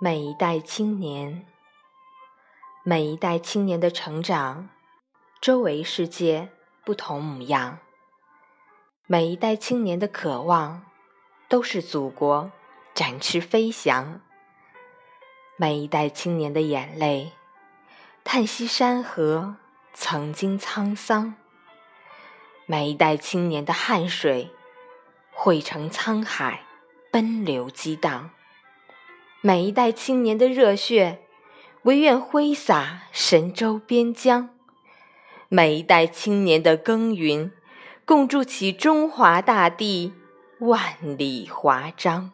每一代青年，每一代青年的成长，周围世界不同模样。每一代青年的渴望，都是祖国展翅飞翔。每一代青年的眼泪，叹息山河曾经沧桑。每一代青年的汗水，汇成沧海，奔流激荡。每一代青年的热血唯愿挥洒神州边疆。每一代青年的耕耘共筑起中华大地万里华章。